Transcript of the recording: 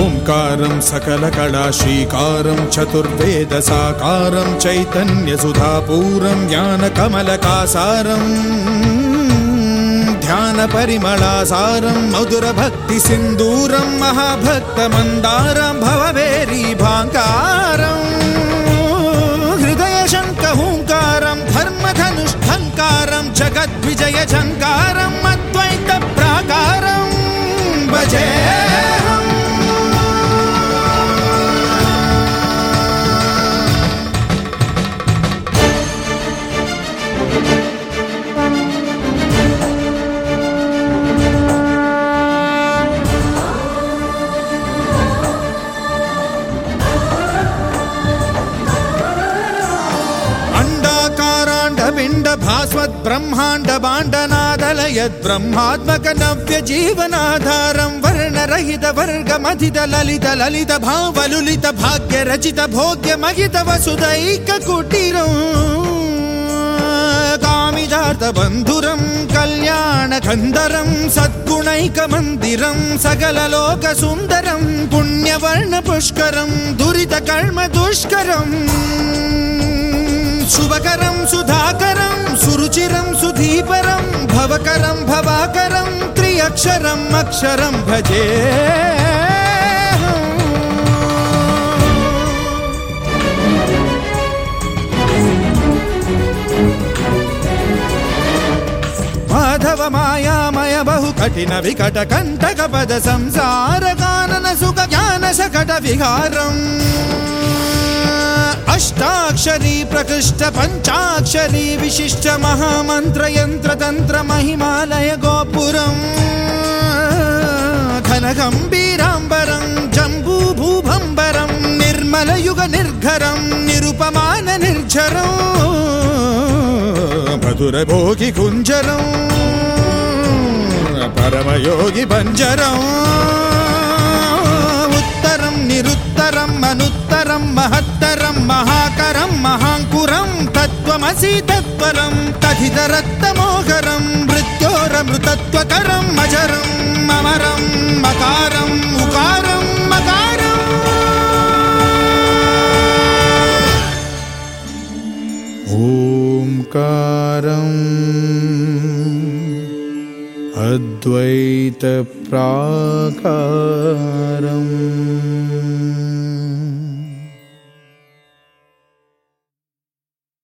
ओङ्कारं सकलकलाशीकारं चतुर्वेदसाकारं चैतन्यसुधापूरं ज्ञानकमलकासारम् ध्यानपरिमलासारं मधुरभक्तिसिन्दूरं महाभक्तमन्दारं भवभेरीभाङ्कारम् हृदयशङ्कहूङ्कारं धर्मधनुष्ठङ्कारं जगद्विजयझङ्कारम् पिंड भास्वत ब्रह्मांड बाण्डनादलयद् ब्रह्मात्मक नव्य जीवनाधारं वर्णरहित वर्गमधित ललित ललित भावलुलित भाग्य रचित भोग्य महित वसुदैक कुटीरम् कामिजातबन्धुरं कल्याणकन्दरं सद्गुणैकमन्दिरं सकललोकसुन्दरं पुण्यवर्णपुष्करं दुरितकर्मदुष्करम् శుభకరం సుధాకరం సురుచిరం సుధీపరం భవకరం భవాకరం త్రియక్షరం అక్షరం భజే. మాధవ మాయామయ బహు కఠిన వికట కంటక పద సంసార గానన సుఖ జ్ఞాన సకట విహారం. అష్టాక్షరీ ప్రకృష్ట పంచాక్షరీ విశిష్ట మహామంత్ర యంత్ర తంత్ర మహిమాలయ గోపురం ఘన గంభీరాంబరం జంబూ భూభంబరం నిర్మల నిర్ఘరం నిరుపమాన నిర్జరం మధుర భోగి కుంజరం పరమయోగి బంజరం ఉత్తరం నిరుత్తరం అనుత్తరం महत्तरं महत्तरं महाकरं महाङ्कुरं तत्त्वमसि तत्परं मकारम् मृत्योरमृतत्वतरं मकारम् ॐकारम् अद्वैतप्राकार